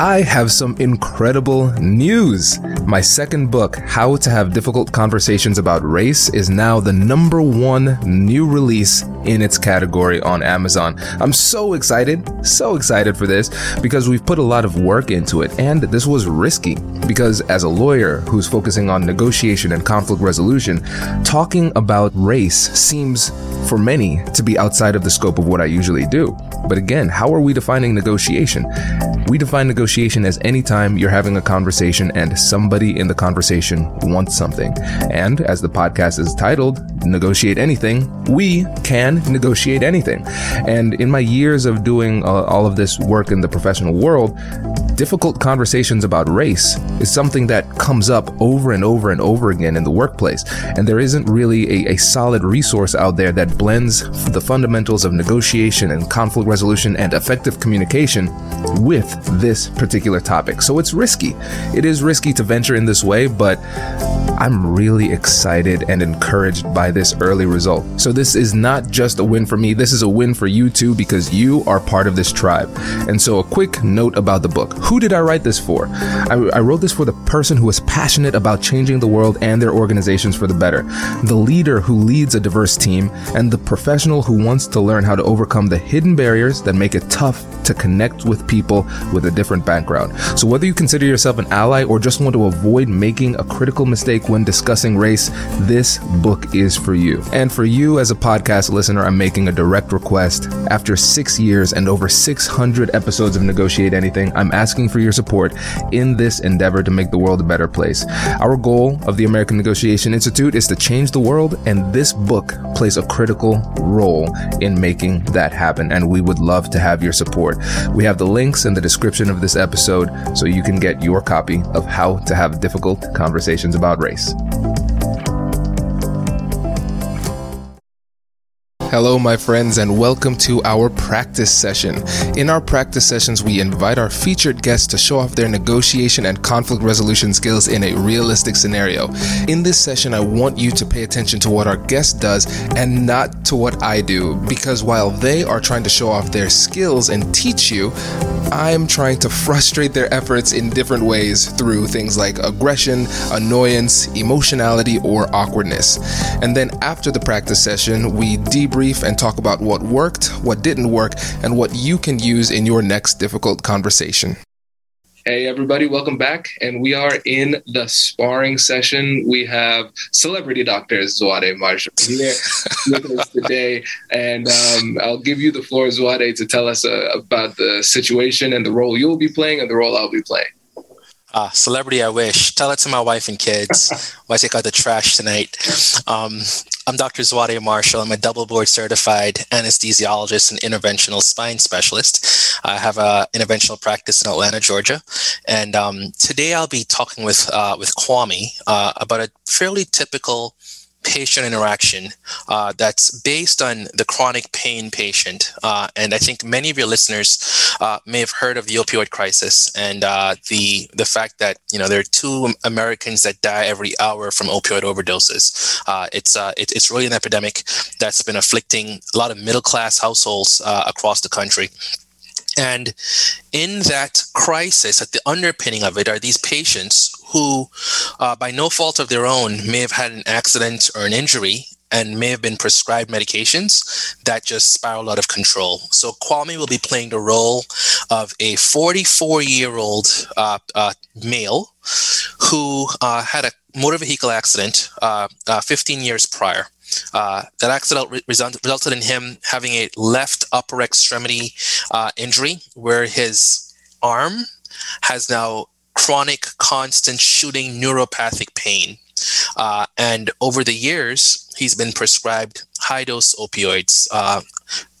I have some incredible news. My second book, How to Have Difficult Conversations About Race, is now the number one new release in its category on Amazon. I'm so excited, so excited for this because we've put a lot of work into it, and this was risky because, as a lawyer who's focusing on negotiation and conflict resolution, talking about race seems for many to be outside of the scope of what I usually do. But again, how are we defining negotiation? We define negotiation as any time you're having a conversation and somebody in the conversation wants something. And as the podcast is titled, Negotiate Anything, we can negotiate anything. And in my years of doing uh, all of this work in the professional world, difficult conversations about race is something that comes up over and over and over again in the workplace. And there isn't really a, a solid resource out there that blends the fundamentals of negotiation and conflict resolution and effective communication with this particular topic. So it's risky. It is risky to venture in this way, but I'm really excited and encouraged by this early result. So this is not just a win for me, this is a win for you too because you are part of this tribe. And so a quick note about the book. Who did I write this for? I, I wrote this for the person who is passionate about changing the world and their organizations for the better, the leader who leads a diverse team, and the professional who wants to learn how to overcome the hidden barriers that make it tough to connect with people with a different background. So, whether you consider yourself an ally or just want to avoid making a critical mistake when discussing race, this book is for you. And for you as a podcast listener, I'm making a direct request. After six years and over 600 episodes of Negotiate Anything, I'm asking for your support in this endeavor to make the world a better place. Our goal of the American Negotiation Institute is to change the world, and this book plays a critical role in making that happen. And we would love to have your support. We have the links in the description of this episode so you can get your copy of How to Have Difficult Conversations About Race. Hello, my friends, and welcome to our practice session. In our practice sessions, we invite our featured guests to show off their negotiation and conflict resolution skills in a realistic scenario. In this session, I want you to pay attention to what our guest does and not to what I do, because while they are trying to show off their skills and teach you, I'm trying to frustrate their efforts in different ways through things like aggression, annoyance, emotionality, or awkwardness. And then after the practice session, we debrief debrief and talk about what worked, what didn't work, and what you can use in your next difficult conversation. Hey, everybody, welcome back. And we are in the sparring session. We have celebrity doctor Zwade Marshall here with us today. And um, I'll give you the floor, Zwade, to tell us uh, about the situation and the role you'll be playing and the role I'll be playing. Uh, celebrity, I wish. Tell it to my wife and kids Why take out the trash tonight. Um, I'm Dr. Zwade Marshall. I'm a double board certified anesthesiologist and interventional spine specialist. I have an interventional practice in Atlanta, Georgia. And um, today I'll be talking with, uh, with Kwame uh, about a fairly typical patient interaction uh, that's based on the chronic pain patient. Uh, and I think many of your listeners uh, may have heard of the opioid crisis and uh, the the fact that you know there are two Americans that die every hour from opioid overdoses. Uh, it's uh, it, it's really an epidemic that's been afflicting a lot of middle class households across the country. And in that crisis, at the underpinning of it, are these patients who, uh, by no fault of their own, may have had an accident or an injury and may have been prescribed medications that just spiral out of control. So Kwame will be playing the role of a 44 year old uh, uh, male who uh, had a motor vehicle accident uh, uh, 15 years prior. Uh, that accident re- resulted in him having a left upper extremity uh, injury where his arm has now chronic, constant shooting neuropathic pain. Uh, and over the years, he's been prescribed high dose opioids, uh,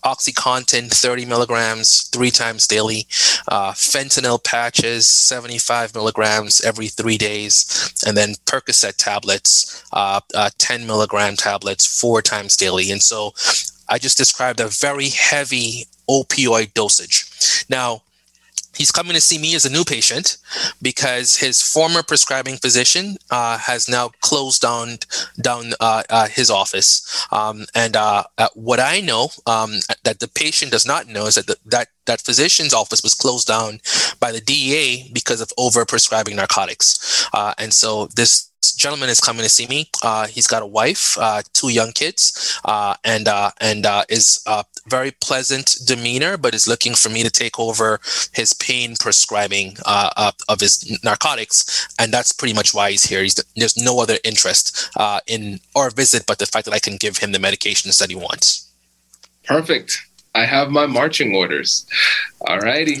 OxyContin 30 milligrams three times daily, uh, fentanyl patches 75 milligrams every three days, and then Percocet tablets, uh, uh, 10 milligram tablets four times daily. And so I just described a very heavy opioid dosage. Now, he's coming to see me as a new patient because his former prescribing physician uh, has now closed down down uh, uh, his office. Um, and uh, uh, what I know um, that the patient does not know is that the, that that physician's office was closed down by the DEA because of over prescribing narcotics. Uh, and so this gentleman is coming to see me. Uh, he's got a wife, uh, two young kids, uh, and uh, and uh, is uh, very pleasant demeanor, but is looking for me to take over his pain prescribing of his narcotics, and that's pretty much why he's here. He's, there's no other interest in our visit, but the fact that I can give him the medications that he wants. Perfect. I have my marching orders. All righty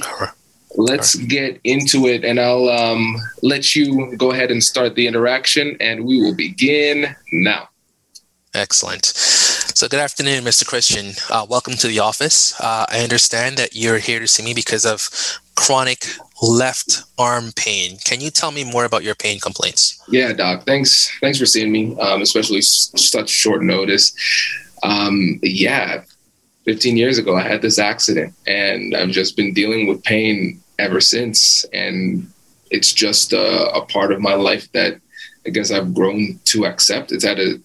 let's get into it and I'll um, let you go ahead and start the interaction and we will begin now. Excellent. So, good afternoon, Mr. Christian. Uh, welcome to the office. Uh, I understand that you're here to see me because of chronic left arm pain. Can you tell me more about your pain complaints? Yeah, doc. Thanks. Thanks for seeing me, um, especially such short notice. Um, yeah, 15 years ago, I had this accident and I've just been dealing with pain ever since. And it's just a, a part of my life that I guess I've grown to accept. It's had a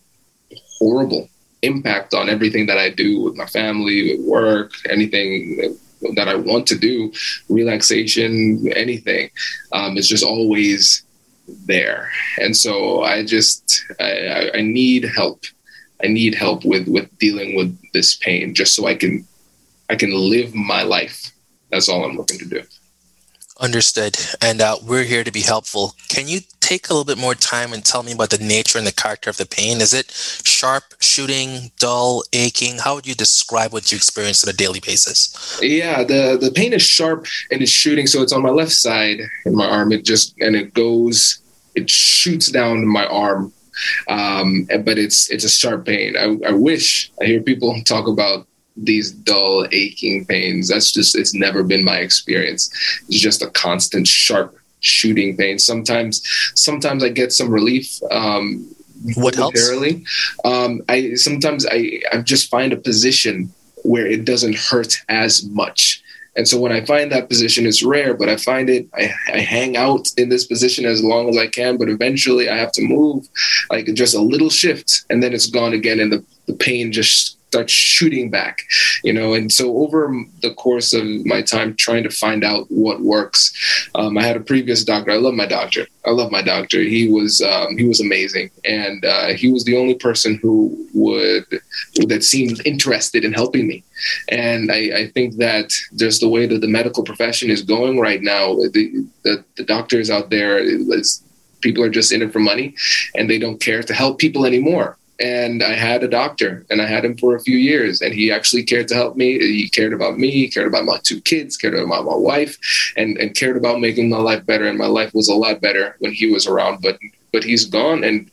horrible impact on everything that I do with my family, with work, anything that I want to do, relaxation, anything. Um, it's just always there. And so I just, I, I need help I need help with with dealing with this pain just so I can I can live my life. That's all I'm looking to do. Understood. And uh, we're here to be helpful. Can you take a little bit more time and tell me about the nature and the character of the pain? Is it sharp, shooting, dull, aching? How would you describe what you experience on a daily basis? Yeah, the, the pain is sharp and it's shooting. So it's on my left side in my arm. It just, and it goes, it shoots down my arm um, but it's it's a sharp pain. I, I wish I hear people talk about these dull, aching pains. That's just it's never been my experience. It's just a constant sharp shooting pain. Sometimes sometimes I get some relief. Um, what helps? Um, I sometimes I, I just find a position where it doesn't hurt as much. And so when I find that position, it's rare, but I find it, I, I, hang out in this position as long as I can, but eventually I have to move like just a little shift and then it's gone again. And the, the pain just start shooting back, you know. And so over the course of my time trying to find out what works, um, I had a previous doctor. I love my doctor. I love my doctor. He was um, he was amazing, and uh, he was the only person who would that seemed interested in helping me. And I, I think that just the way that the medical profession is going right now, the the, the doctors out there, people are just in it for money, and they don't care to help people anymore and I had a doctor and I had him for a few years and he actually cared to help me. He cared about me, he cared about my two kids, cared about my wife and, and cared about making my life better. And my life was a lot better when he was around, but, but he's gone. And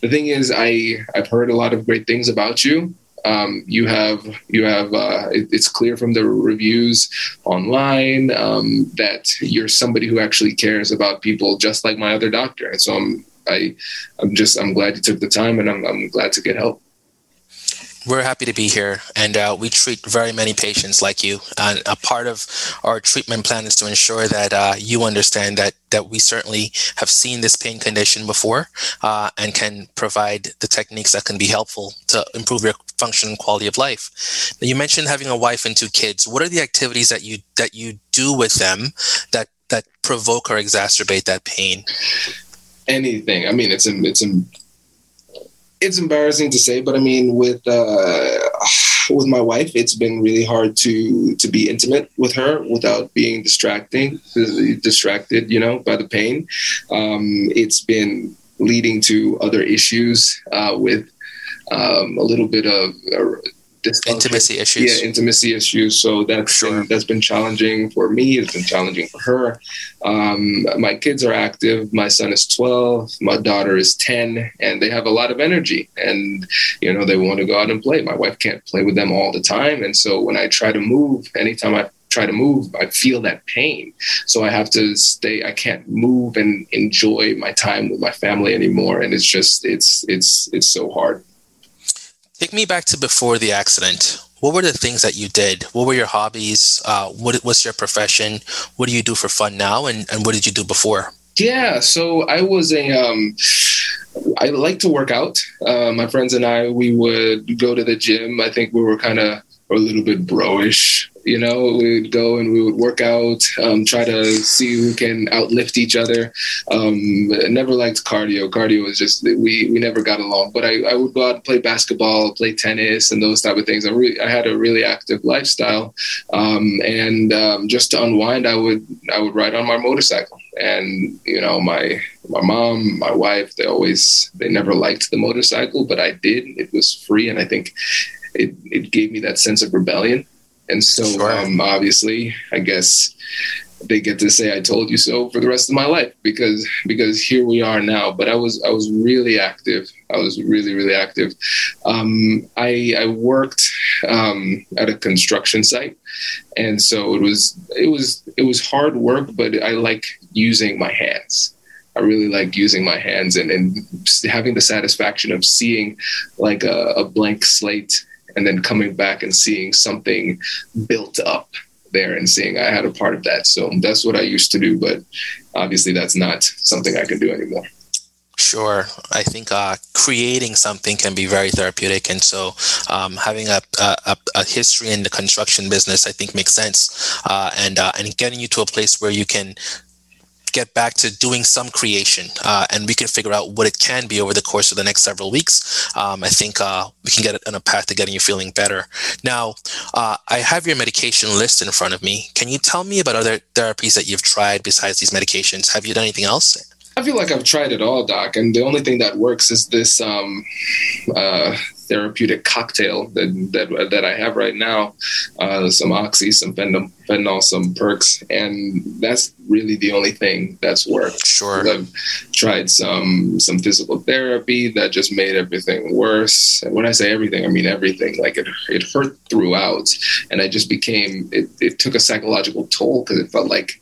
the thing is, I, I've heard a lot of great things about you. Um, you have you have uh, it, it's clear from the reviews online um, that you're somebody who actually cares about people just like my other doctor and so i'm I, I'm just, I'm glad you took the time and I'm, I'm glad to get help. We're happy to be here, and uh, we treat very many patients like you. And a part of our treatment plan is to ensure that uh, you understand that that we certainly have seen this pain condition before, uh, and can provide the techniques that can be helpful to improve your function and quality of life. Now, you mentioned having a wife and two kids. What are the activities that you that you do with them that that provoke or exacerbate that pain? Anything. I mean, it's it's it's embarrassing to say, but I mean, with uh, with my wife, it's been really hard to to be intimate with her without being distracting, distracted, you know, by the pain. Um, it's been leading to other issues uh, with um, a little bit of intimacy issues. Yeah, intimacy issues. So that's sure. been, that's been challenging for me. It's been challenging for her. Um, my kids are active. My son is 12. My daughter is 10, and they have a lot of energy. And you know they want to go out and play. My wife can't play with them all the time, and so when I try to move, anytime I try to move, I feel that pain. So I have to stay. I can't move and enjoy my time with my family anymore, and it's just it's it's it's so hard Take me back to before the accident. What were the things that you did? What were your hobbies? Uh, what was your profession? What do you do for fun now? And, and what did you do before? Yeah, so I was a um, I like to work out. Uh, my friends and I, we would go to the gym. I think we were kind of a little bit broish you know, we would go and we would work out, um, try to see who can outlift each other. Um, never liked cardio. Cardio was just we we never got along. But I, I would go out and play basketball, play tennis, and those type of things. I really I had a really active lifestyle, um, and um, just to unwind, I would I would ride on my motorcycle. And you know, my my mom, my wife, they always they never liked the motorcycle, but I did. It was free, and I think it, it gave me that sense of rebellion and so, sure. um, obviously, I guess they get to say "I told you so" for the rest of my life because because here we are now. But I was I was really active. I was really really active. Um, I, I worked um, at a construction site, and so it was it was it was hard work, but I like using my hands. I really like using my hands and, and having the satisfaction of seeing like a, a blank slate and then coming back and seeing something built up there and seeing I had a part of that. So that's what I used to do, but obviously that's not something I can do anymore. Sure. I think uh, creating something can be very therapeutic. And so um, having a, a, a, history in the construction business, I think makes sense. Uh, and, uh, and getting you to a place where you can get back to doing some creation uh, and we can figure out what it can be over the course of the next several weeks, um, I think uh, we can get on a path to getting you feeling better. Now, uh, I have your medication list in front of me. Can you tell me about other therapies that you've tried besides these medications? Have you done anything else? I feel like I've tried it all, Doc, and the only thing that works is this um, uh, therapeutic cocktail that that, that I have right now. Uh, some oxy, some fentanyl, some perks, and that's really the only thing that's worked. Sure. I've tried some some physical therapy that just made everything worse. And when I say everything, I mean everything. Like it it hurt throughout, and I just became it. It took a psychological toll because it felt like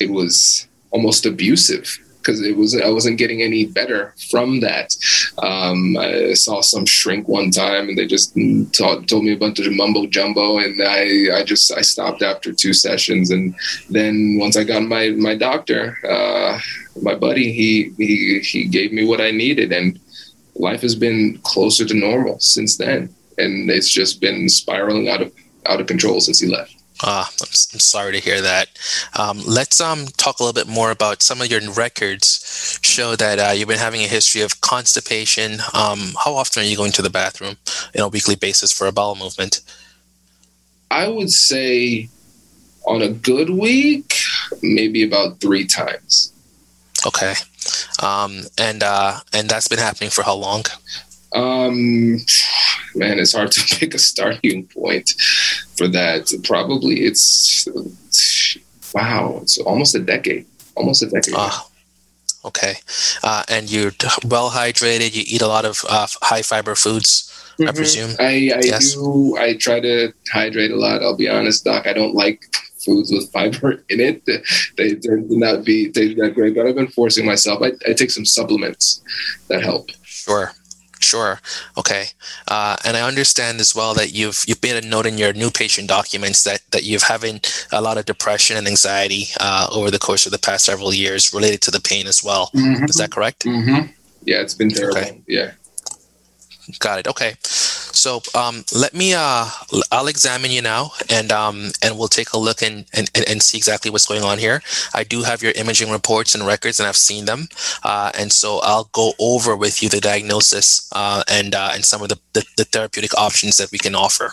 it was almost abusive because it was I wasn't getting any better from that. Um, I saw some shrink one time, and they just taught, told me a bunch of mumbo jumbo, and I I just I stopped after two sessions, and then once I got my my doctor, uh, my buddy, he he he gave me what I needed, and life has been closer to normal since then, and it's just been spiraling out of out of control since he left. Uh, I'm, I'm, sorry to hear that. Um, let's um, talk a little bit more about some of your records. Show that uh, you've been having a history of constipation. Um, how often are you going to the bathroom on a weekly basis for a bowel movement? I would say on a good week, maybe about three times. Okay, um, and uh, and that's been happening for how long? Um, man, it's hard to pick a starting point for that. Probably it's wow, it's almost a decade, almost a decade. Ah, okay. Uh, and you're well hydrated. You eat a lot of uh, high fiber foods. Mm-hmm. I presume. I, I yes. do. I try to hydrate a lot. I'll be honest, Doc. I don't like foods with fiber in it. They tend to not be taste that great, but I've been forcing myself. I, I take some supplements that help. Sure. Sure. Okay. Uh, and I understand as well that you've you've made a note in your new patient documents that that you've having a lot of depression and anxiety uh, over the course of the past several years related to the pain as well. Mm-hmm. Is that correct? Mm-hmm. Yeah, it's been terrible. Okay. Yeah. Got it. Okay. So um, let me, uh, I'll examine you now, and um, and we'll take a look and, and and see exactly what's going on here. I do have your imaging reports and records, and I've seen them, uh, and so I'll go over with you the diagnosis uh, and uh, and some of the, the, the therapeutic options that we can offer.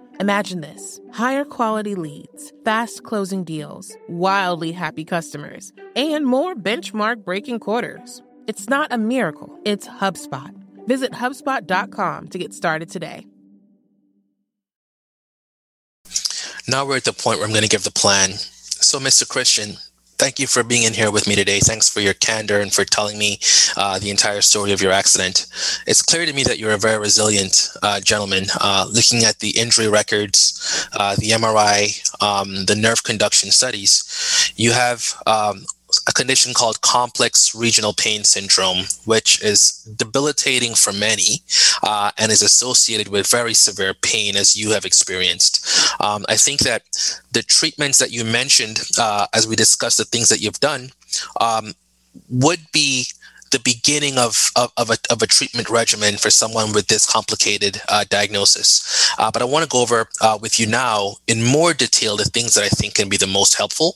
Imagine this higher quality leads, fast closing deals, wildly happy customers, and more benchmark breaking quarters. It's not a miracle, it's HubSpot. Visit HubSpot.com to get started today. Now we're at the point where I'm going to give the plan. So, Mr. Christian, thank you for being in here with me today. Thanks for your candor and for telling me uh, the entire story of your accident. It's clear to me that you're a very resilient uh, gentleman. Uh, looking at the injury records, uh, the MRI, um, the nerve conduction studies, you have um, a condition called complex regional pain syndrome, which is debilitating for many uh, and is associated with very severe pain, as you have experienced. Um, I think that the treatments that you mentioned, uh, as we discussed the things that you've done, um, would be the beginning of, of, of, a, of a treatment regimen for someone with this complicated uh, diagnosis. Uh, but I want to go over uh, with you now in more detail the things that I think can be the most helpful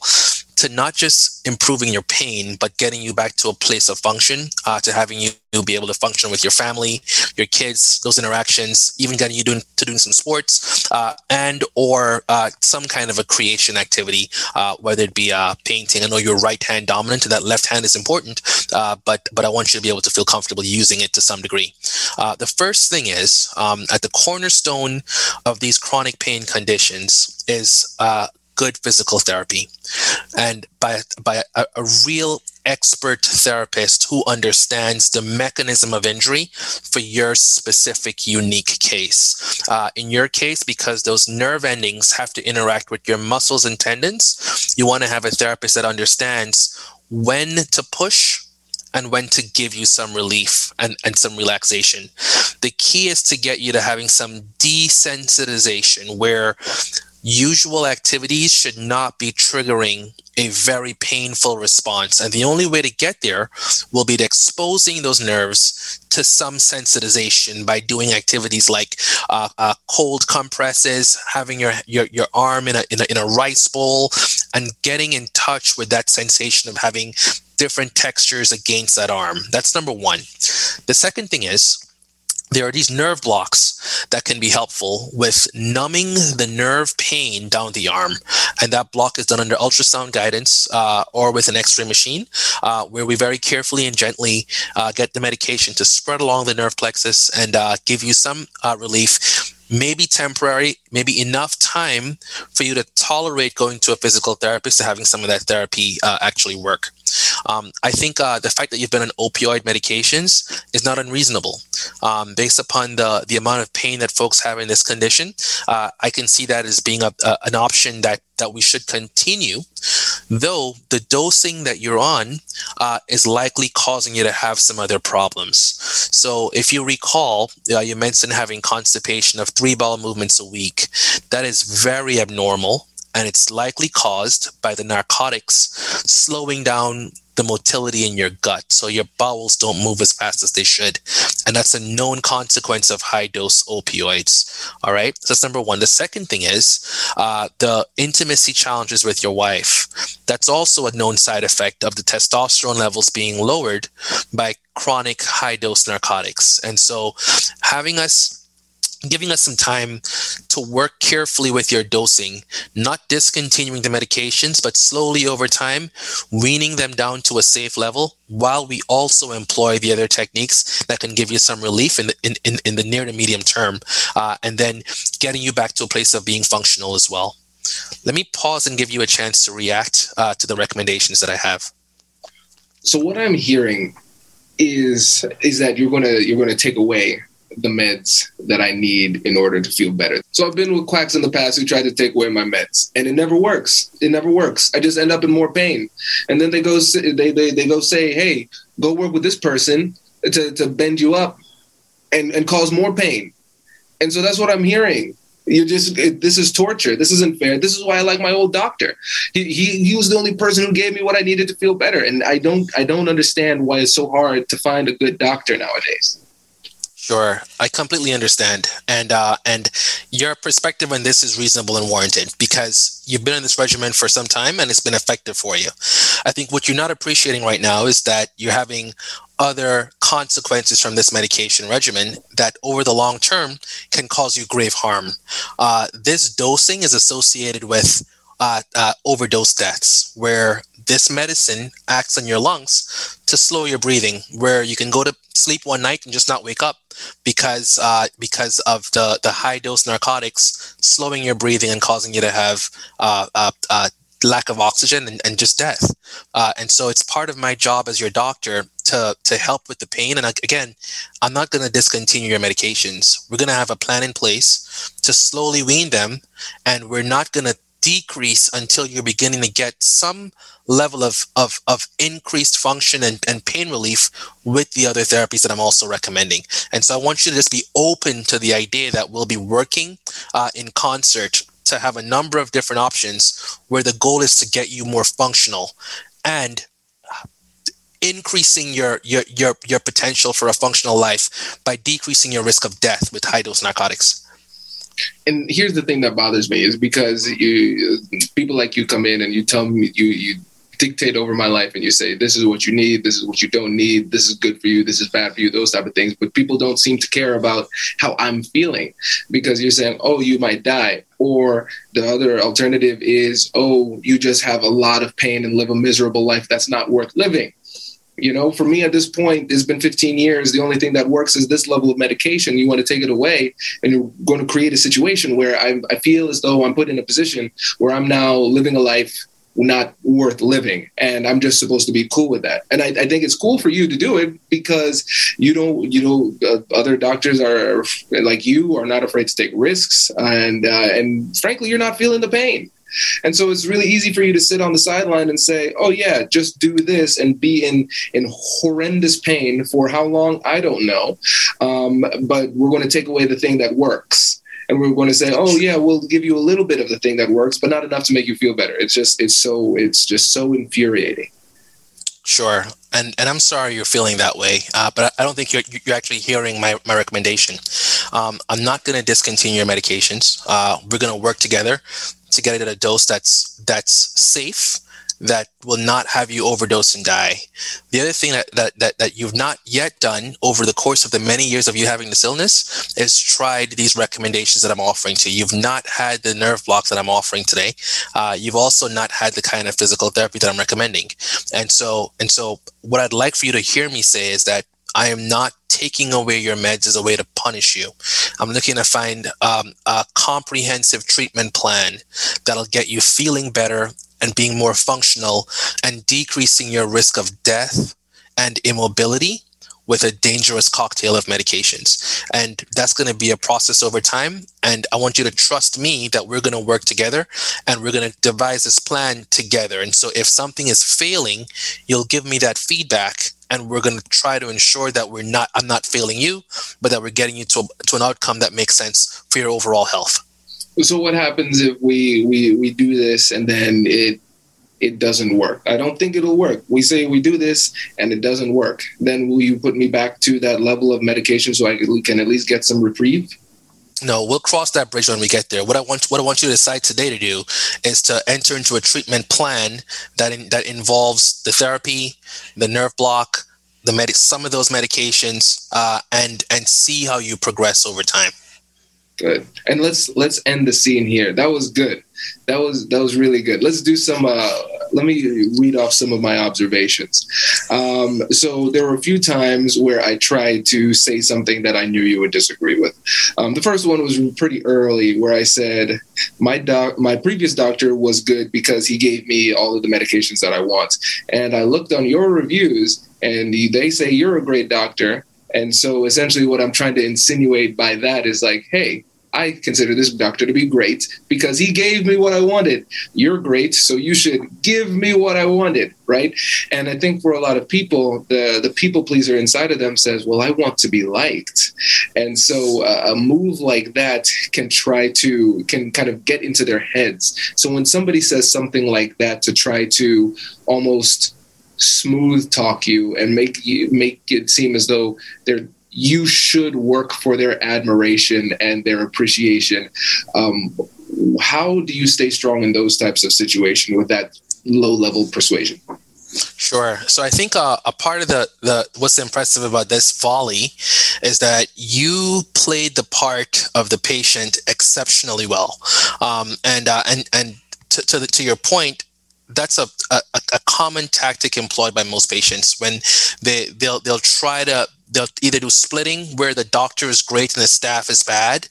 to not just improving your pain, but getting you back to a place of function, uh, to having you be able to function with your family, your kids, those interactions, even getting you doing, to doing some sports, uh, and or uh, some kind of a creation activity, uh, whether it be uh, painting. I know you're right hand dominant, and that left hand is important, uh, but but I want you to be able to feel comfortable using it to some degree. the first thing is um, at the cornerstone of these chronic pain conditions is good physical therapy and by by a, a, real expert therapist who understands the mechanism of injury for your specific unique case uh, in your case because those nerve endings have to interact with your muscles and tendons you want to have a therapist that understands when to push and when to give you some relief and, and some relaxation. The key is to get you to having some desensitization where usual activities should not be triggering a very painful response. And the only way to get there will be exposing those nerves to some sensitization by doing activities like uh, uh, cold compresses, having your, your, your arm in a, in, a, in a rice bowl, and getting in touch with that sensation of having different textures against that arm. That's number one. The second thing is, there are these nerve blocks that can be helpful with numbing the nerve pain down the arm. And that block is done under ultrasound guidance uh, or with an x ray machine, uh, where we very carefully and gently uh, get the medication to spread along the nerve plexus and uh, give you some uh, relief maybe temporary, maybe enough time for you to tolerate going to a physical therapist to having some of that therapy uh, actually work. Um, I think uh, the fact that you've been on opioid medications is not unreasonable. Um, based upon the, the amount of pain that folks have in this condition, uh, I can see that as being a, a, an option that, that we should continue, though the dosing that you're on uh, is likely causing you to have some other problems. So, if you recall, uh, you mentioned having constipation of three bowel movements a week. That is very abnormal and it's likely caused by the narcotics slowing down the motility in your gut. So your bowels don't move as fast as they should. And that's a known consequence of high dose opioids. All right? So that's number one. The second thing is uh, the intimacy challenges with your wife. That's also a known side effect of the testosterone levels being lowered by chronic high dose narcotics. And so having us giving us some time to work carefully with your dosing, not discontinuing the medications, but slowly over time, weaning them down to a safe level while we also employ the other techniques that can give you some relief in the, in, in, in the near to medium term, uh, and then getting you back to a place of being functional as well. Let me pause and give you a chance to react uh, to the recommendations that I have. So, what I'm hearing is is that you're gonna you're gonna take away the meds that I need in order to feel better. So I've been with quacks in the past who tried to take away my meds, and it never works. It never works. I just end up in more pain. And then they go they they, they go say, "Hey, go work with this person to to bend you up and and cause more pain." And so that's what I'm hearing. You're just it, this is torture. This isn't fair. This is why I like my old doctor. He, he he was the only person who gave me what I needed to feel better, and I don't I don't understand why it's so hard to find a good doctor nowadays. Sure, I completely understand, and uh, and your perspective on this is reasonable and warranted because you've been in this regimen for some time and it's been effective for you. I think what you're not appreciating right now is that you're having other consequences from this medication regimen that over the long term can cause you grave harm. Uh, this dosing is associated with uh, uh, overdose deaths, where this medicine acts on your lungs to slow your breathing, where you can go to sleep one night and just not wake up because uh, because of the the high dose narcotics slowing your breathing and causing you to have uh, uh, uh, lack of oxygen and, and just death. Uh, and so it's part of my job as your doctor to to help with the pain. And again, I'm not going to discontinue your medications. We're going to have a plan in place to slowly wean them, and we're not going to decrease until you're beginning to get some level of, of, of increased function and, and pain relief with the other therapies that I'm also recommending. And so I want you to just be open to the idea that we'll be working uh, in concert to have a number of different options where the goal is to get you more functional and increasing your, your your your potential for a functional life by decreasing your risk of death with high dose narcotics and here's the thing that bothers me is because you people like you come in and you tell me you you dictate over my life and you say this is what you need. This is what you don't need. This is good for you. This is bad for you. Those type of things. But people don't seem to care about how i'm feeling because you're saying oh you might die. Or the other alternative is oh you just have a lot of pain and live a miserable life that's not worth living you know, for me at this point, it's been 15 years. The only thing that works is this level of medication. You want to take it away, and you're going to create a situation where I, I feel as though I'm put in a position where I'm now living a life not worth living and i'm just supposed to be cool with that and i, I think it's cool for you to do it because you don't you know uh, other doctors are like you are not afraid to take risks and uh, and frankly you're not feeling the pain and so it's really easy for you to sit on the sideline and say, "Oh yeah, just do this," and be in in horrendous pain for how long I don't know. Um, but we're going to take away the thing that works and we're going to say, "Oh yeah, we'll give you a little bit of the thing that works, but not enough to make you feel better." It's just it's so it's just so infuriating. Sure, and and I'm sorry you're feeling that way, uh, but I don't think you're you're actually hearing my my recommendation. Um, I'm not going to discontinue your medications. Uh, we're going to work together to get it at a dose that's that's safe that will not have you overdose and die. The other thing that, that, that, that you've not yet done over the course of the many years of you having this illness is tried these recommendations that I'm offering to you. You've not had the nerve blocks that I'm offering today. Uh, you've also not had the kind of physical therapy that I'm recommending. And so, and so what I'd like for you to hear me say is that I am not taking away your meds as a way to punish you. I'm looking to find um, a comprehensive treatment plan that'll get you feeling better and being more functional and decreasing your risk of death and immobility with a dangerous cocktail of medications. And that's going to be a process over time. And I want you to trust me that we're going to work together and we're going to devise this plan together. And so if something is failing, you'll give me that feedback and we're going to try to ensure that we're not i'm not failing you but that we're getting you to, to an outcome that makes sense for your overall health. So what happens if we we we do this and then it it doesn't work? I don't think it'll work. We say we do this and it doesn't work. Then will you put me back to that level of medication so i can at least get some reprieve no, we'll cross that bridge when we get there. What I want, what I want you to decide today to do is to enter into a treatment plan that in, that involves the therapy, the nerve block, the med- some of those medications, uh, and and see how you progress over time. Good. And let's let's end the scene here. That was good. That was that was really good. Let's do some. Uh, let me read off some of my observations. Um, so there were a few times where I tried to say something that I knew you would disagree with. Um, the first one was pretty early, where I said my doc, my previous doctor was good because he gave me all of the medications that I want. And I looked on your reviews and they say you're a great doctor. And so essentially, what I'm trying to insinuate by that is like, hey, I consider this doctor to be great because he gave me what I wanted. You're great, so you should give me what I wanted, right? And I think for a lot of people, the the people pleaser inside of them says, "Well, I want to be liked," and so uh, a move like that can try to can kind of get into their heads. So when somebody says something like that to try to almost smooth talk you and make you make it seem as though they're you should work for their admiration and their appreciation. Um, how do you stay strong in those types of situations with that low level persuasion? Sure. So I think uh, a part of the, the what's impressive about this volley is that you played the part of the patient exceptionally well, um, and uh, and and to to, to your point, that's a, a, a common tactic employed by most patients when they they'll they'll try to they'll either do splitting where the doctor is great and the staff is bad,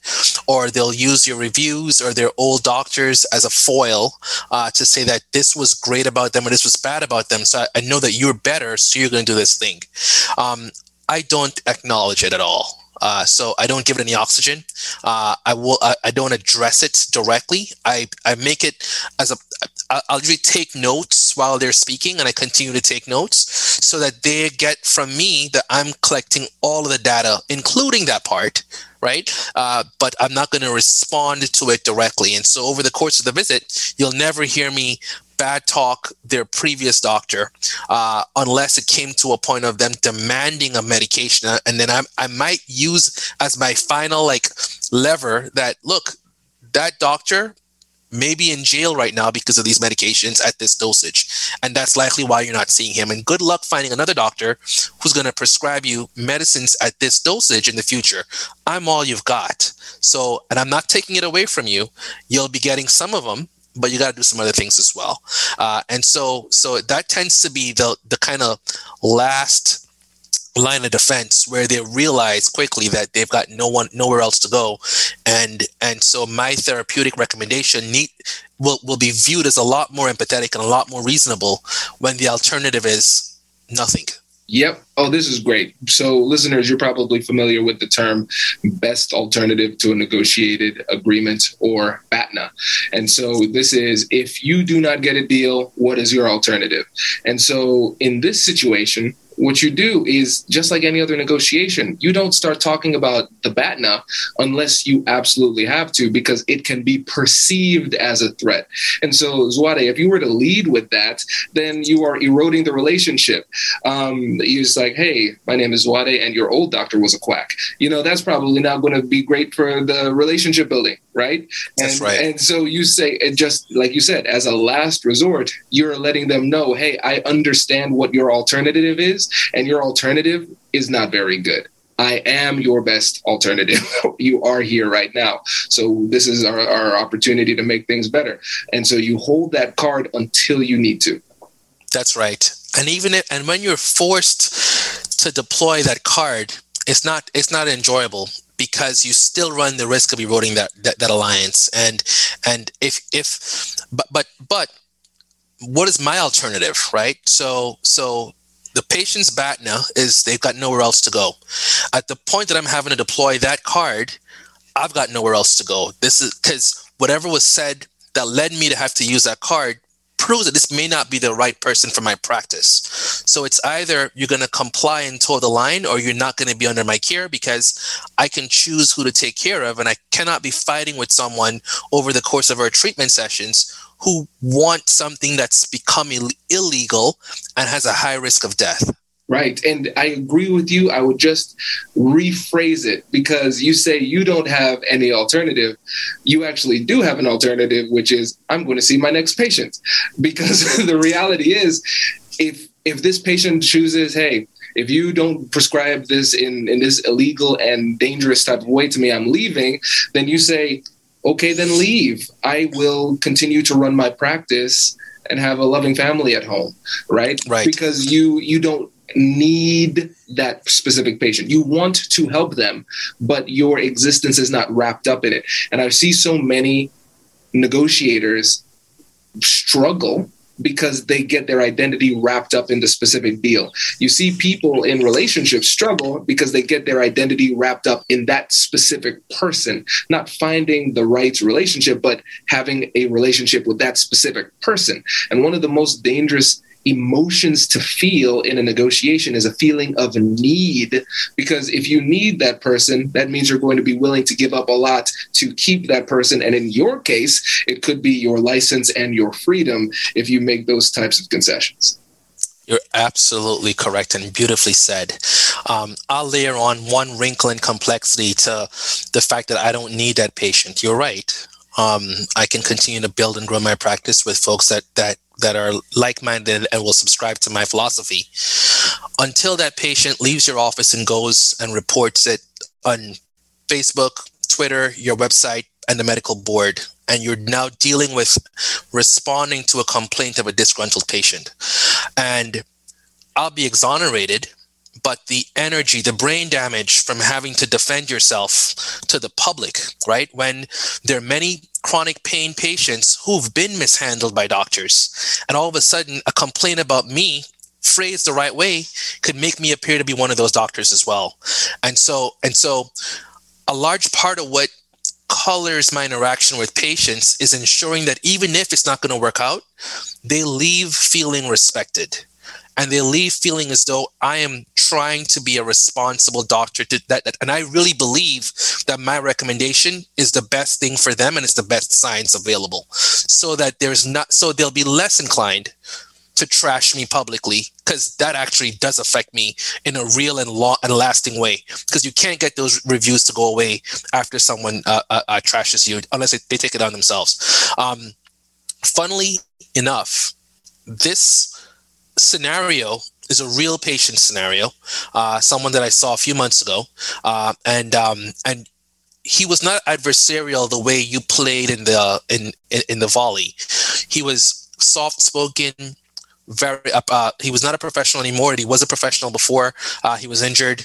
or they'll use your reviews or their old doctors as a foil uh, to say that this was great about them or this was bad about them. So I, I know that you're better, so you're going to do this thing. Um, I don't acknowledge it at all. Uh, so I don't give it any oxygen. Uh, I will. I, I, don't address it directly. I, I make it as a. I'll usually take notes while they're speaking, and I continue to take notes so that they get from me that I'm collecting all of the data, including that part, right? Uh, but I'm not going to respond to it directly. And so over the course of the visit, you'll never hear me bad talk their previous doctor uh, unless it came to a point of them demanding a medication and then I, I might use as my final like lever that look that doctor may be in jail right now because of these medications at this dosage. And that's likely why you're not seeing him. And good luck finding another doctor who's going to prescribe you medicines at this dosage in the future. I'm all you've got. So and i'm not taking it away from you. You'll be getting some of them but you got to do some other things as well. Uh, and so, so that tends to be the the kind of last line of defense where they realize quickly that they've got no one nowhere else to go and and so my therapeutic recommendation need will will be viewed as a lot more empathetic and a lot more reasonable when the alternative is nothing Yep. Oh, this is great. So, listeners, you're probably familiar with the term best alternative to a negotiated agreement or BATNA. And so, this is if you do not get a deal, what is your alternative? And so, in this situation, what you do is just like any other negotiation, you don't start talking about the BATNA unless you absolutely have to, because it can be perceived as a threat. And so, Zwade, if you were to lead with that, then you are eroding the relationship. Um, you're just like, hey, my name is Zwade, and your old doctor was a quack. You know, that's probably not going to be great for the relationship building, right? That's and, right. And so you say, and just like you said, as a last resort, you're letting them know, hey, I understand what your alternative is and your alternative is not very good. I am your best alternative. you are here right now. So this is our, our opportunity to make things better. And so you hold that card until you need to. That's right. And even if, and when you're forced to deploy that card, it's not it's not enjoyable because you still run the risk of eroding that, that, that alliance. And and if if but but but what is my alternative, right? So so the patient's BATNA is they've got nowhere else to go. At the point that I'm having to deploy that card, I've got nowhere else to go. This is because whatever was said that led me to have to use that card proves that this may not be the right person for my practice. So it's either you're going to comply and toe the line or you're not going to be under my care because I can choose who to take care of. And I cannot be fighting with someone over the course of our treatment sessions who want something that's become Ill- illegal and has a high risk of death. Right. And I agree with you. I would just rephrase it because you say you don't have any alternative. You actually do have an alternative, which is I'm going to see my next patient. Because the reality is, if if this patient chooses, hey, if you don't prescribe this in, in this illegal and dangerous type of way to me, I'm leaving, then you say, okay, then leave. I will continue to run my practice and have a loving family at home, right? Right. Because you you don't need that specific patient. You want to help them, but your existence is not wrapped up in it. And I see so many negotiators struggle because they get their identity wrapped up in the specific deal. You see people in relationships struggle because they get their identity wrapped up in that specific person, not finding the right relationship, but having a relationship with that specific person. And one of the most dangerous emotions to feel in a negotiation is a feeling of need because if you need that person that means you're going to be willing to give up a lot to keep that person and in your case it could be your license and your freedom if you make those types of concessions you're absolutely correct and beautifully said. Um, I'll layer on one wrinkle in complexity to the fact that I don't need that patient. You're right. Um, I can continue to build and grow my practice with folks that that that are like-minded and will subscribe to my philosophy. Until that patient leaves your office and goes and reports it on facebook twitter your website and the medical board and you're now dealing with responding to a complaint of a disgruntled patient. And i'll be exonerated but the energy, the brain damage from having to defend yourself to the public, right? When there are many chronic pain patients who've been mishandled by doctors, and all of a sudden a complaint about me phrased the right way could make me appear to be one of those doctors as well. And so, and so a large part of what colors my interaction with patients is ensuring that even if it's not going to work out, they leave feeling respected and they leave feeling as though I am trying to be a responsible doctor to that, that, and I really believe that my recommendation is the best thing for them and it's the best science available. So that there's not so they'll be less inclined to trash me publicly because that actually does affect me in a real and long and lasting way. Because you can't get those reviews to go away after someone uh, uh, uh, trashes you unless they, they take it on themselves. Um, funnily enough this scenario is a real patient scenario. Uh, someone that I saw a few months ago, uh, and um, and he was not adversarial the way you played in the in in, in the volley. He was soft spoken. Very, uh, he was not a professional anymore. He was a professional before. Uh, he was injured.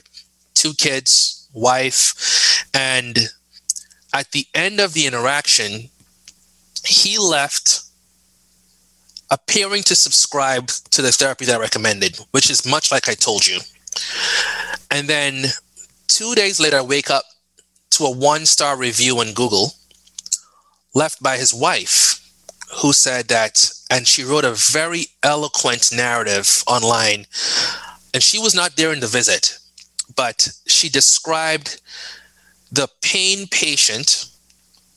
Two kids, wife, and at the end of the interaction, he left appearing to subscribe to the therapy that I recommended, which is much like I told you. And then two days later, I wake up to a one star review on Google left by his wife, who said that, and she wrote a very eloquent narrative online. And she was not there in the visit, but she described the pain patient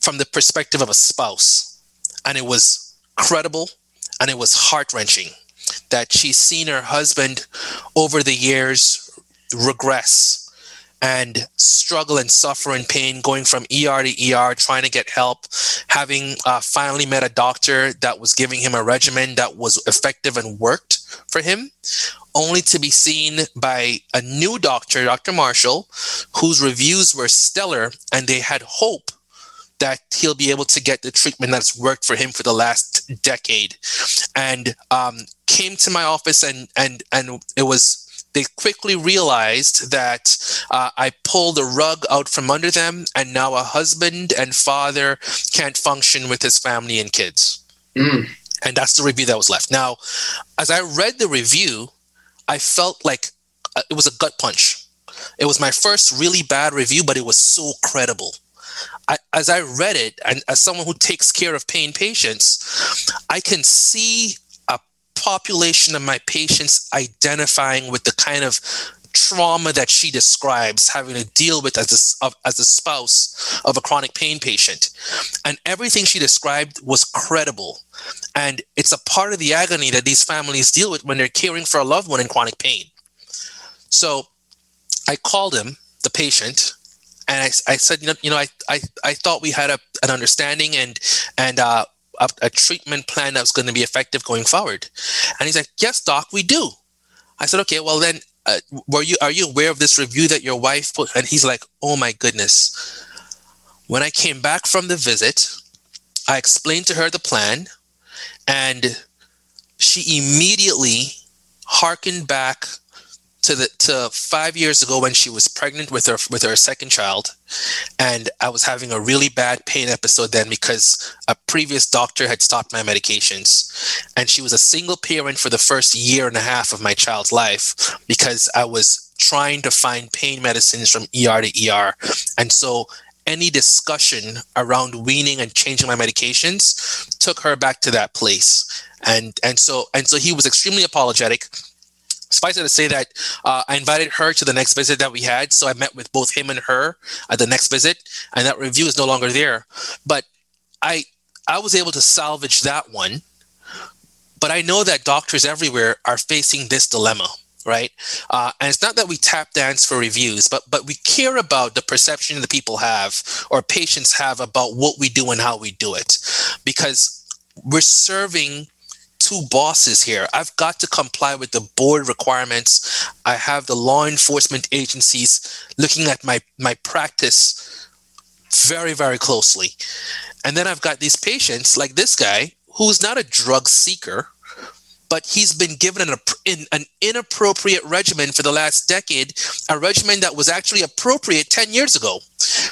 from the perspective of a spouse. And it was credible and it was heart wrenching that she's seen her husband over the years regress and struggle and suffer in pain, going from ER to ER, trying to get help, having uh, finally met a doctor that was giving him a regimen that was effective and worked for him, only to be seen by a new doctor, Dr. Marshall, whose reviews were stellar and they had hope that he'll be able to get the treatment that's worked for him for the last decade. And um, came to my office, and and and it was they quickly realized that uh, I pulled the rug out from under them, and now a husband and father can't function with his family and kids. Mm. And that's the review that was left. Now, as I read the review, I felt like uh, it was a gut punch. It was my first really bad review, but it was so credible. I, as I read it, and as someone who takes care of pain patients, I can see a population of my patients identifying with the kind of trauma that she describes having to deal with as a, as a spouse of a chronic pain patient. And everything she described was credible. And it's a part of the agony that these families deal with when they're caring for a loved one in chronic pain. So I called him, the patient, and I, I said, you know, you know, I, I, I thought we had a, an understanding and and uh, a, a treatment plan that was going to be effective going forward. And he's like, yes, doc, we do. I said, okay, well then, uh, were you are you aware of this review that your wife put? And he's like, oh my goodness. When I came back from the visit, I explained to her the plan, and she immediately harkened back to the to five years ago when she was pregnant with her with her second child, and I was having a really bad pain episode then because a previous doctor had stopped my medications, and she was a single parent for the first year and a half of my child's life because I was trying to find pain medicines from ER to ER, and so any discussion around weaning and changing my medications took her back to that place. And and so and so he was extremely apologetic suffice it to say that uh, I invited her to the next visit that we had. So I met with both him and her at the next visit, and that review is no longer there. But I I was able to salvage that one. But I know that doctors everywhere are facing this dilemma, right? Uh, and it's not that we tap dance for reviews, but but we care about the perception that people have or patients have about what we do and how we do it, because we're serving two bosses here. I've got to comply with the board requirements. I have the law enforcement agencies looking at my, my practice very, very closely. And then I've got these patients like this guy who's not a drug seeker, but he's been given an, an inappropriate regimen for the last decade, a regimen that was actually appropriate 10 years ago.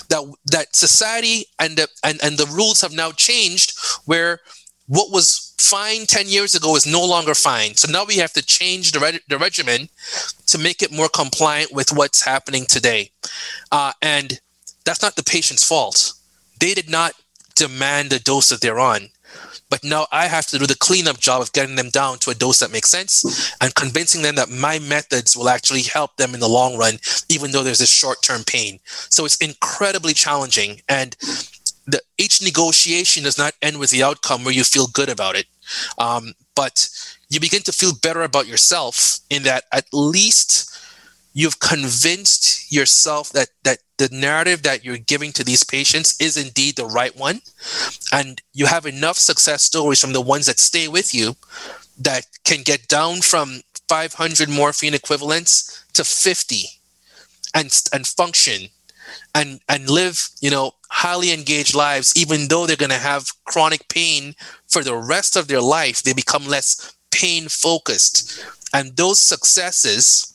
That, that society and the, and, and the rules have now changed where what was fine 10 years ago is no longer fine. So now we have to change the, reg- the regimen to make it more compliant with what's happening today. Uh, and that's not the patient's fault. They did not demand the dose that they're on. But now I have to do the cleanup job of getting them down to a dose that makes sense and convincing them that my methods will actually help them in the long run, even though there's a short term pain. So it's incredibly challenging. And the each negotiation does not end with the outcome where you feel good about it. Um, but you begin to feel better about yourself in that at least you've convinced yourself that that the narrative that you're giving to these patients is indeed the right one. And you have enough success stories from the ones that stay with you that can get down from 500 morphine equivalents to 50 and and function and and live you know highly engaged lives even though they're going to have chronic pain for the rest of their life they become less pain focused and those successes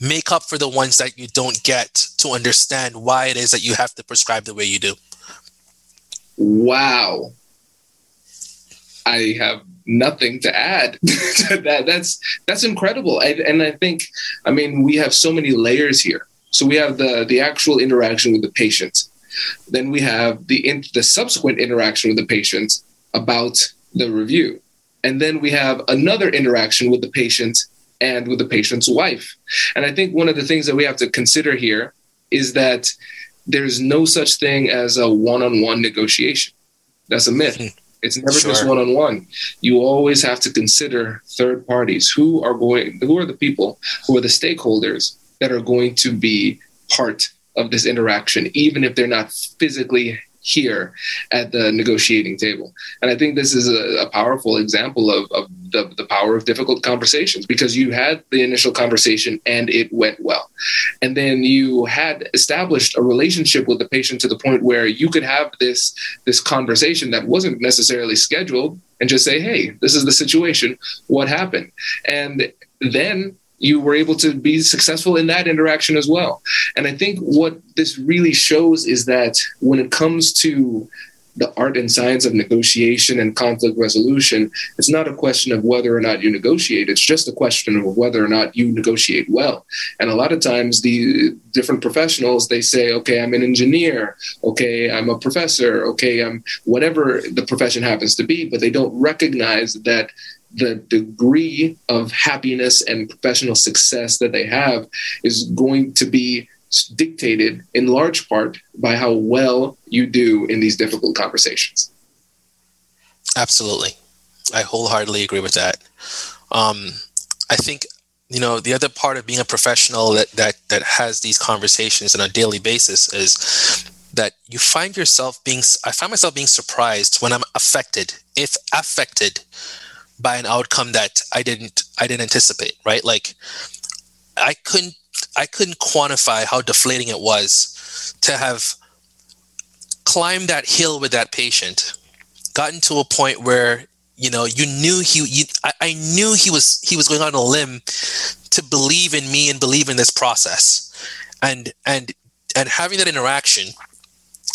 make up for the ones that you don't get to understand why it is that you have to prescribe the way you do. Wow. I have nothing to add. That that's that's incredible. I, and i think i mean we have so many layers here so we have the the actual interaction with the patient. Then we have the in, the subsequent interaction with the patient about the review. And then we have another interaction with the patient and with the patient's wife. And I think one of the things that we have to consider here is that there's no such thing as a one-on-one negotiation. That's a myth. Hmm. It's never sure. just one-on-one. You always have to consider third parties. Who are going who are the people, who are the stakeholders that are going to be part of this interaction, even if they're not physically here at the negotiating table. And I think this is a, a powerful example of, of the, the, power of difficult conversations because you had the initial conversation and it went well. And then you had established a relationship with the patient to the point where you could have this, this conversation that wasn't necessarily scheduled and just say, hey, this is the situation. What happened? And then you were able to be successful in that interaction as well. And I think what this really shows is that when it comes to the art and science of negotiation and conflict resolution, it's not a question of whether or not you negotiate. It's just a question of whether or not you negotiate well. And a lot of times, the different professionals they say, "Okay, I'm an engineer. Okay, I'm a professor. Okay, I'm whatever the profession happens to be," but they don't recognize that the degree of happiness and professional success that they have is going to be dictated in large part by how well you do in these difficult conversations. Absolutely. I wholeheartedly agree with that. Um, I think you know the other part of being a professional that that that has these conversations on a daily basis is that you find yourself being I find myself being surprised when I'm affected, if affected by an outcome that I didn't I didn't anticipate, right? Like I couldn't I couldn't quantify how deflating it was to have climbed that hill with that patient, gotten to a point where you know you knew he you, I, I knew he was he was going on a limb to believe in me and believe in this process and and and having that interaction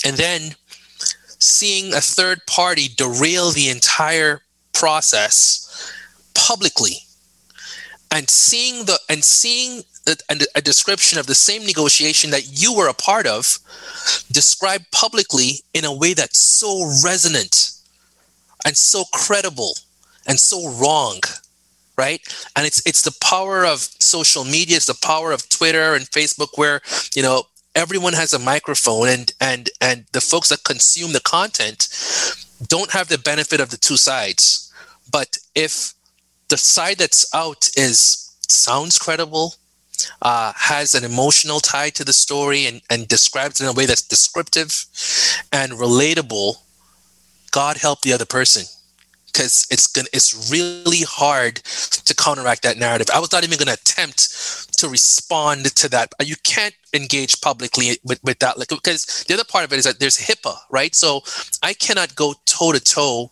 and then seeing a third party derail the entire process publicly and seeing the and seeing a, a, description of the same negotiation that you were a part of described publicly in a way that's so resonant and so credible and so wrong right? And it's it's the power of social media it's the power of twitter and facebook where you know everyone has a microphone and and and the folks that consume the content don't have the benefit of the two sides but if the side that's out is sounds credible uh, has an emotional tie to the story and, and describes it in a way that's descriptive and relatable god help the other person because it's gonna it's really hard to counteract that narrative. I was not even gonna attempt to respond to that. You can't engage publicly with, with that like because the other part of it is that there's HIPAA, right? So I cannot go toe to toe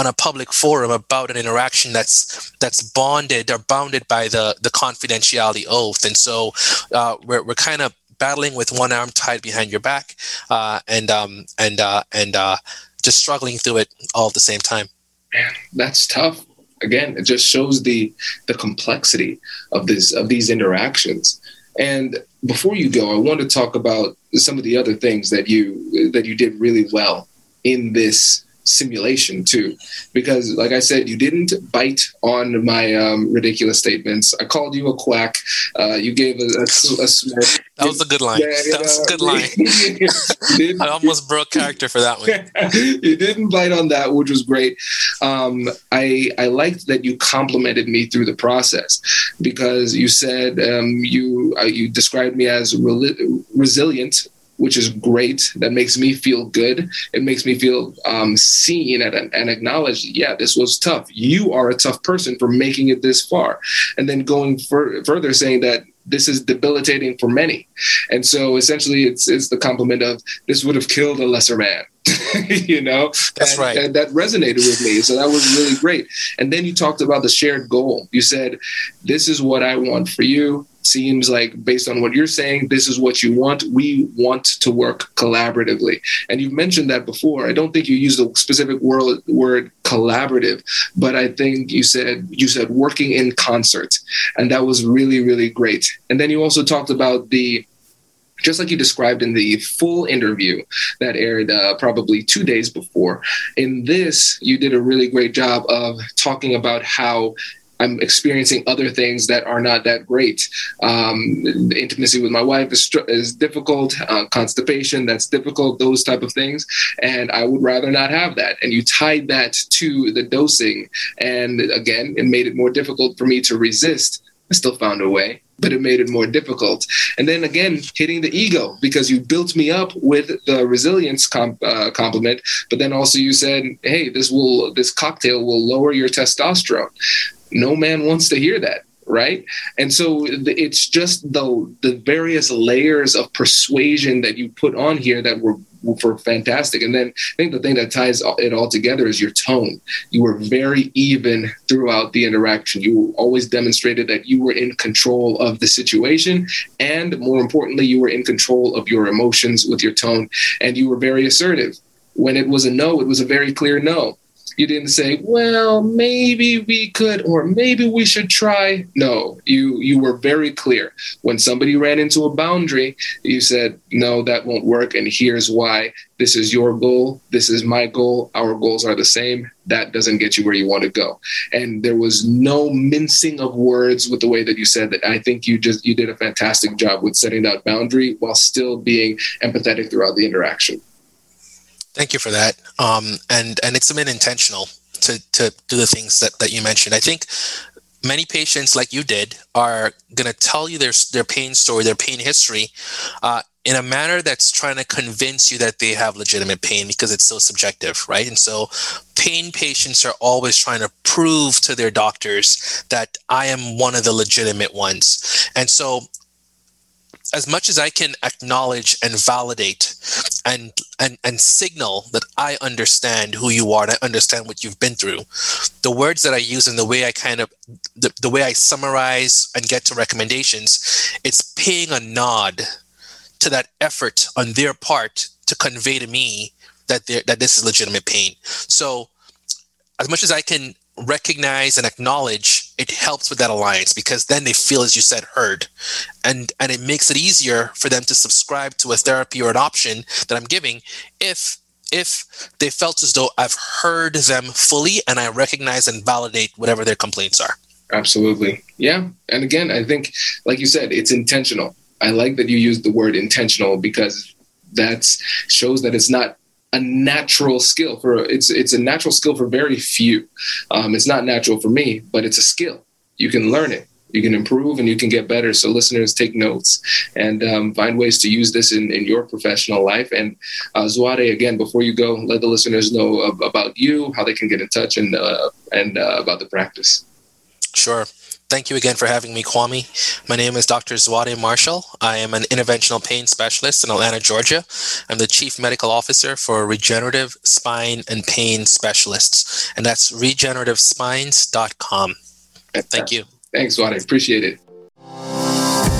on a public forum about an interaction that's that's bonded or bounded by the the confidentiality oath. And so uh, we're we're kind of battling with one arm tied behind your back uh, and um, and uh, and uh, just struggling through it all at the same time man, that's tough. Again, it just shows the the complexity of this of these interactions. And before you go, I want to talk about some of the other things that you that you did really well in this simulation too. Because like i said you didn't bite on my um, ridiculous statements. I called you a quack. Uh, you gave a, a, a smirk that was a good line. Yeah, that was a good line. I almost broke character for that one. You didn't bite on that which was great. Um, i i liked that you complimented me through the process because you said um, you uh, you described me as re- resilient which is great. That makes me feel good. It makes me feel um, seen and, and acknowledged. Yeah, this was tough. You are a tough person for making it this far. And then going fur- further, saying that this is debilitating for many. And so essentially, it's, it's the compliment of this would have killed a lesser man. you know, that's and, right. And that resonated with me. So that was really great. And then you talked about the shared goal. You said, This is what I want for you seems like based on what you're saying this is what you want we want to work collaboratively and you've mentioned that before i don't think you used the specific word, word collaborative but i think you said you said working in concert and that was really really great and then you also talked about the just like you described in the full interview that aired uh, probably two days before. In this, you did a really great job of talking about how I'm experiencing other things that are not that great. Um, intimacy with my wife is, is difficult. Uh, constipation, that's difficult. Those type of things, and I would rather not have that. And you tied that to the dosing, and again, it made it more difficult for me to resist. I still found a way, but it made it more difficult. And then again, hitting the ego because you built me up with the resilience comp, uh, compliment, but then also you said, "Hey, this will this cocktail will lower your testosterone." no man wants to hear that right and so it's just the the various layers of persuasion that you put on here that were for fantastic. And then i think the thing that ties it all together is your tone. You were very even throughout the interaction. You always demonstrated that you were in control of the situation and more importantly you were in control of your emotions with your tone. And you were very assertive. When it was a no it was a very clear no you didn't say, "Well, maybe we could or maybe we should try." No, you you were very clear. When somebody ran into a boundary, you said, "No, that won't work and here's why. This is your goal, this is my goal. Our goals are the same. That doesn't get you where you want to go." And there was no mincing of words with the way that you said that. I think you just you did a fantastic job with setting that boundary while still being empathetic throughout the interaction. Thank you for that. Um, and and it's been intentional to to do the things that, that you mentioned. I think many patients, like you did, are going to tell you their their pain story, their pain history, uh, in a manner that's trying to convince you that they have legitimate pain because it's so subjective, right? And so, pain patients are always trying to prove to their doctors that I am one of the legitimate ones. And so, as much as I can acknowledge and validate and and and signal that I understand who you are and I understand what you've been through, the words that I use and the way I kind of the, the way I summarize and get to recommendations, it's paying a nod to that effort on their part to convey to me that that this is legitimate pain. So as much as I can recognize and acknowledge it helps with that alliance because then they feel as you said heard. And and it makes it easier for them to subscribe to a therapy or an option that i'm giving if if they felt as though i've heard them fully and i recognize and validate whatever their complaints are. Absolutely. Yeah. And again i think like you said it's intentional. I like that you used the word intentional because that shows that it's not a natural skill for it's it's a natural skill for very few. Um, it's not natural for me, but it's a skill. You can learn it. You can improve and you can get better. So listeners, take notes and um, find ways to use this in, in your professional life. And uh, Zwade, again, before you go, let the listeners know about you, how they can get in touch, and uh, and uh, about the practice. Sure. Thank you again for having me, Kwame. My name is Dr. Zwade Marshall. I am an interventional pain specialist in Atlanta, Georgia. I'm the Chief Medical Officer for Regenerative Spine and Pain Specialists, and that's regenerativespines.com. Thank you. Thanks, Zwade. Appreciate it.